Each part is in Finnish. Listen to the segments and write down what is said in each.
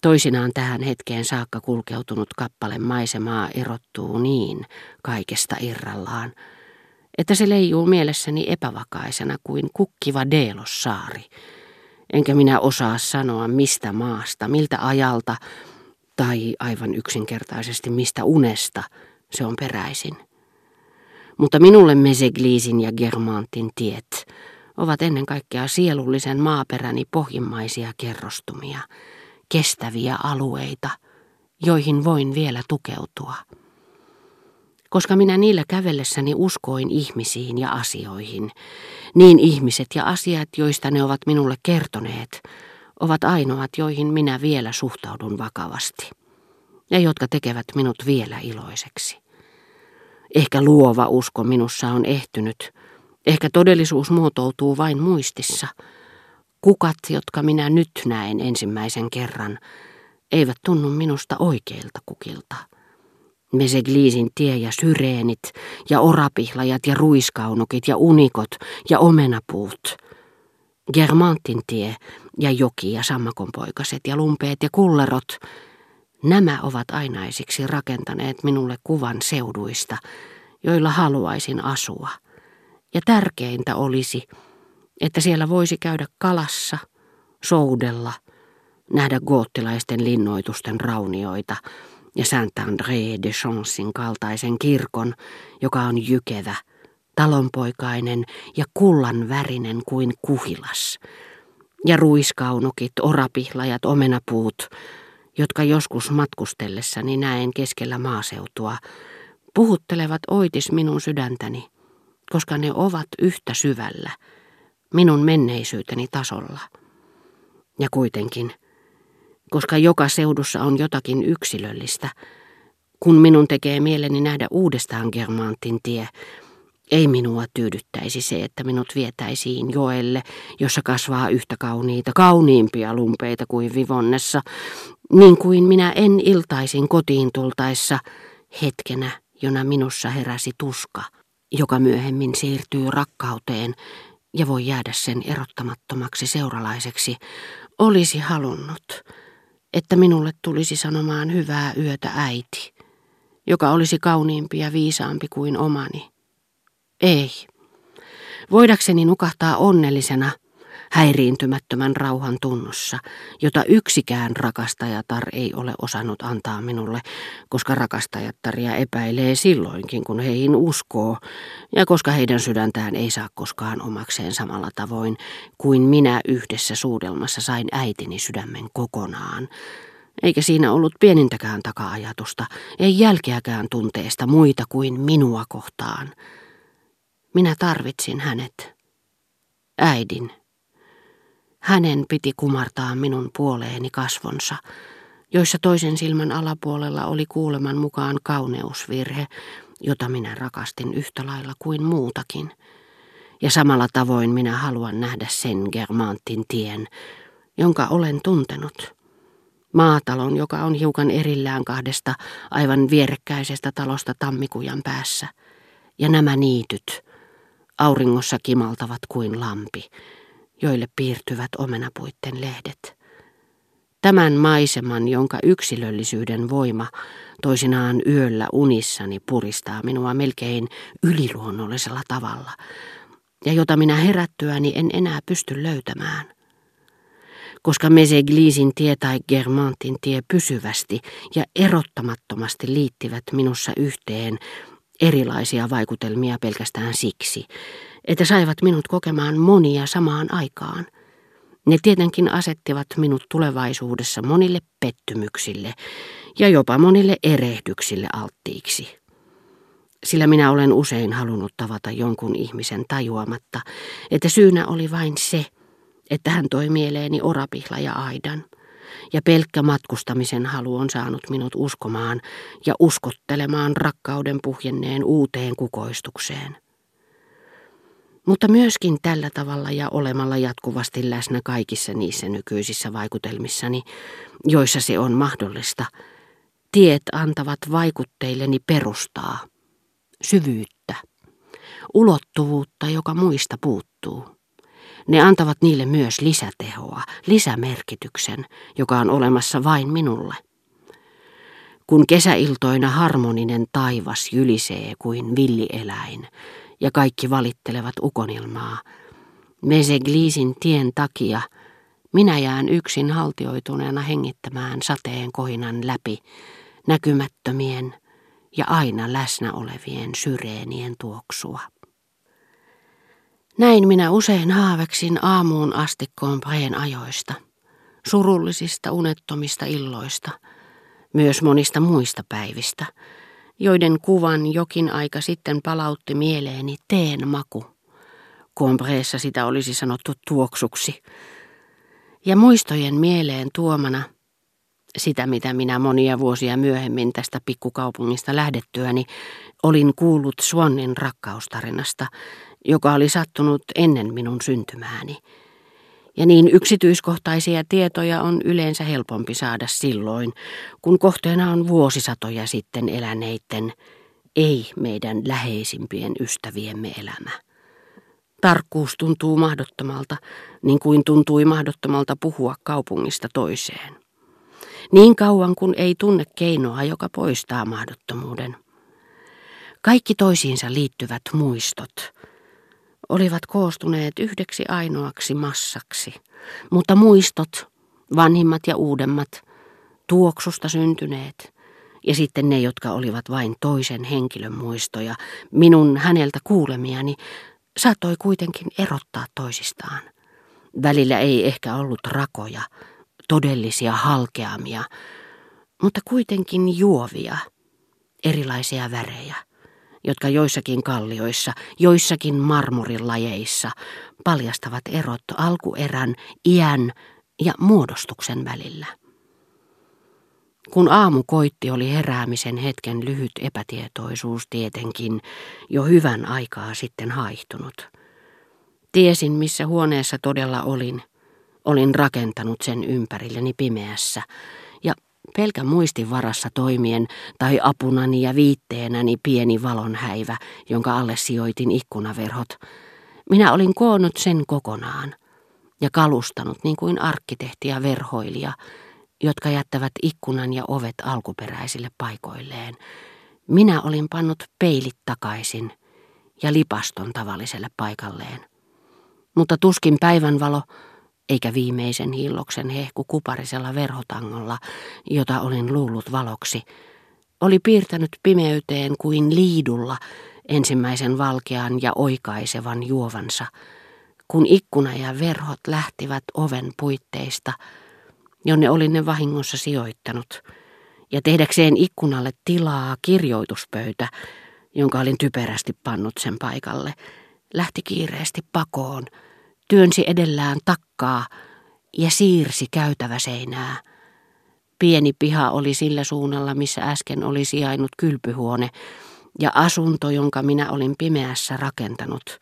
Toisinaan tähän hetkeen saakka kulkeutunut kappale maisemaa erottuu niin kaikesta irrallaan, että se leijuu mielessäni epävakaisena kuin kukkiva Deelossaari. Enkä minä osaa sanoa mistä maasta, miltä ajalta tai aivan yksinkertaisesti mistä unesta se on peräisin. Mutta minulle Mesegliisin ja Germantin tiet ovat ennen kaikkea sielullisen maaperäni pohjimmaisia kerrostumia, kestäviä alueita, joihin voin vielä tukeutua. Koska minä niillä kävellessäni uskoin ihmisiin ja asioihin, niin ihmiset ja asiat, joista ne ovat minulle kertoneet, ovat ainoat, joihin minä vielä suhtaudun vakavasti ja jotka tekevät minut vielä iloiseksi. Ehkä luova usko minussa on ehtynyt, ehkä todellisuus muotoutuu vain muistissa. Kukat, jotka minä nyt näen ensimmäisen kerran, eivät tunnu minusta oikeilta kukilta. Mesegliisin tie ja syreenit ja orapihlajat ja ruiskaunukit ja unikot ja omenapuut. Germantin tie ja joki ja sammakonpoikaset ja lumpeet ja kullerot – Nämä ovat ainaisiksi rakentaneet minulle kuvan seuduista, joilla haluaisin asua. Ja tärkeintä olisi, että siellä voisi käydä kalassa, soudella, nähdä goottilaisten linnoitusten raunioita ja Saint-André de Chancesin kaltaisen kirkon, joka on jykevä, talonpoikainen ja kullan värinen kuin kuhilas. Ja ruiskaunukit, orapihlajat, omenapuut, jotka joskus matkustellessani näen keskellä maaseutua, puhuttelevat oitis minun sydäntäni, koska ne ovat yhtä syvällä, minun menneisyyteni tasolla. Ja kuitenkin, koska joka seudussa on jotakin yksilöllistä, kun minun tekee mieleni nähdä uudestaan Germantin tie, ei minua tyydyttäisi se, että minut vietäisiin joelle, jossa kasvaa yhtä kauniita, kauniimpia lumpeita kuin Vivonnessa, niin kuin minä en iltaisin kotiin tultaessa hetkenä, jona minussa heräsi tuska, joka myöhemmin siirtyy rakkauteen ja voi jäädä sen erottamattomaksi seuralaiseksi, olisi halunnut, että minulle tulisi sanomaan hyvää yötä äiti, joka olisi kauniimpi ja viisaampi kuin omani. Ei. Voidakseni nukahtaa onnellisena, häiriintymättömän rauhan tunnossa, jota yksikään rakastajatar ei ole osannut antaa minulle, koska rakastajattaria epäilee silloinkin, kun heihin uskoo, ja koska heidän sydäntään ei saa koskaan omakseen samalla tavoin kuin minä yhdessä suudelmassa sain äitini sydämen kokonaan, eikä siinä ollut pienintäkään taka-ajatusta, ei jälkeäkään tunteesta muita kuin minua kohtaan. Minä tarvitsin hänet. Äidin. Hänen piti kumartaa minun puoleeni kasvonsa, joissa toisen silmän alapuolella oli kuuleman mukaan kauneusvirhe, jota minä rakastin yhtä lailla kuin muutakin. Ja samalla tavoin minä haluan nähdä sen Germantin tien, jonka olen tuntenut. Maatalon, joka on hiukan erillään kahdesta aivan vierekkäisestä talosta tammikujan päässä. Ja nämä niityt, auringossa kimaltavat kuin lampi, joille piirtyvät omenapuitten lehdet. Tämän maiseman, jonka yksilöllisyyden voima toisinaan yöllä unissani puristaa minua melkein yliluonnollisella tavalla, ja jota minä herättyäni en enää pysty löytämään. Koska Mesegliisin tie tai Germantin tie pysyvästi ja erottamattomasti liittivät minussa yhteen erilaisia vaikutelmia pelkästään siksi, että saivat minut kokemaan monia samaan aikaan. Ne tietenkin asettivat minut tulevaisuudessa monille pettymyksille ja jopa monille erehdyksille alttiiksi. Sillä minä olen usein halunnut tavata jonkun ihmisen tajuamatta, että syynä oli vain se, että hän toi mieleeni orapihla ja aidan – ja pelkkä matkustamisen halu on saanut minut uskomaan ja uskottelemaan rakkauden puhjenneen uuteen kukoistukseen. Mutta myöskin tällä tavalla ja olemalla jatkuvasti läsnä kaikissa niissä nykyisissä vaikutelmissani, joissa se on mahdollista, tiet antavat vaikutteilleni perustaa, syvyyttä, ulottuvuutta, joka muista puuttuu. Ne antavat niille myös lisätehoa, lisämerkityksen, joka on olemassa vain minulle. Kun kesäiltoina harmoninen taivas jylisee kuin villieläin ja kaikki valittelevat ukonilmaa, Mesegliisin tien takia minä jään yksin haltioituneena hengittämään sateen kohinan läpi näkymättömien ja aina läsnä olevien syreenien tuoksua. Näin minä usein haaveksin aamuun asti Kompreen ajoista, surullisista unettomista illoista, myös monista muista päivistä, joiden kuvan jokin aika sitten palautti mieleeni teen maku. Kompreessa sitä olisi sanottu tuoksuksi. Ja muistojen mieleen tuomana – sitä, mitä minä monia vuosia myöhemmin tästä pikkukaupungista lähdettyäni olin kuullut Swannin rakkaustarinasta, joka oli sattunut ennen minun syntymääni. Ja niin yksityiskohtaisia tietoja on yleensä helpompi saada silloin, kun kohteena on vuosisatoja sitten eläneitten, ei meidän läheisimpien ystäviemme elämä. Tarkkuus tuntuu mahdottomalta, niin kuin tuntui mahdottomalta puhua kaupungista toiseen. Niin kauan kun ei tunne keinoa, joka poistaa mahdottomuuden. Kaikki toisiinsa liittyvät muistot olivat koostuneet yhdeksi ainoaksi massaksi, mutta muistot, vanhimmat ja uudemmat, tuoksusta syntyneet, ja sitten ne, jotka olivat vain toisen henkilön muistoja, minun häneltä kuulemiani, saattoi kuitenkin erottaa toisistaan. Välillä ei ehkä ollut rakoja, todellisia halkeamia, mutta kuitenkin juovia, erilaisia värejä, jotka joissakin kallioissa, joissakin marmorilajeissa paljastavat erot alkuerän, iän ja muodostuksen välillä. Kun aamu koitti, oli heräämisen hetken lyhyt epätietoisuus tietenkin jo hyvän aikaa sitten haihtunut. Tiesin, missä huoneessa todella olin, Olin rakentanut sen ympärilleni pimeässä pelkä muistin varassa toimien tai apunani ja viitteenäni pieni valonhäivä, jonka alle sijoitin ikkunaverhot. Minä olin koonnut sen kokonaan ja kalustanut niin kuin arkkitehti ja verhoilija, jotka jättävät ikkunan ja ovet alkuperäisille paikoilleen. Minä olin pannut peilit takaisin ja lipaston tavalliselle paikalleen. Mutta tuskin päivänvalo eikä viimeisen hilloksen hehku kuparisella verhotangolla, jota olin luullut valoksi, oli piirtänyt pimeyteen kuin liidulla ensimmäisen valkean ja oikaisevan juovansa, kun ikkuna ja verhot lähtivät oven puitteista, jonne olin ne vahingossa sijoittanut, ja tehdäkseen ikkunalle tilaa kirjoituspöytä, jonka olin typerästi pannut sen paikalle, lähti kiireesti pakoon – työnsi edellään takkaa ja siirsi käytävä seinää. Pieni piha oli sillä suunnalla, missä äsken oli sijainnut kylpyhuone, ja asunto, jonka minä olin pimeässä rakentanut,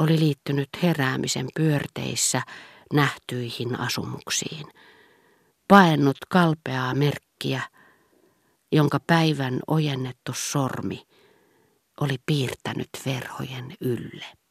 oli liittynyt heräämisen pyörteissä nähtyihin asumuksiin. Paennut kalpeaa merkkiä, jonka päivän ojennettu sormi oli piirtänyt verhojen ylle.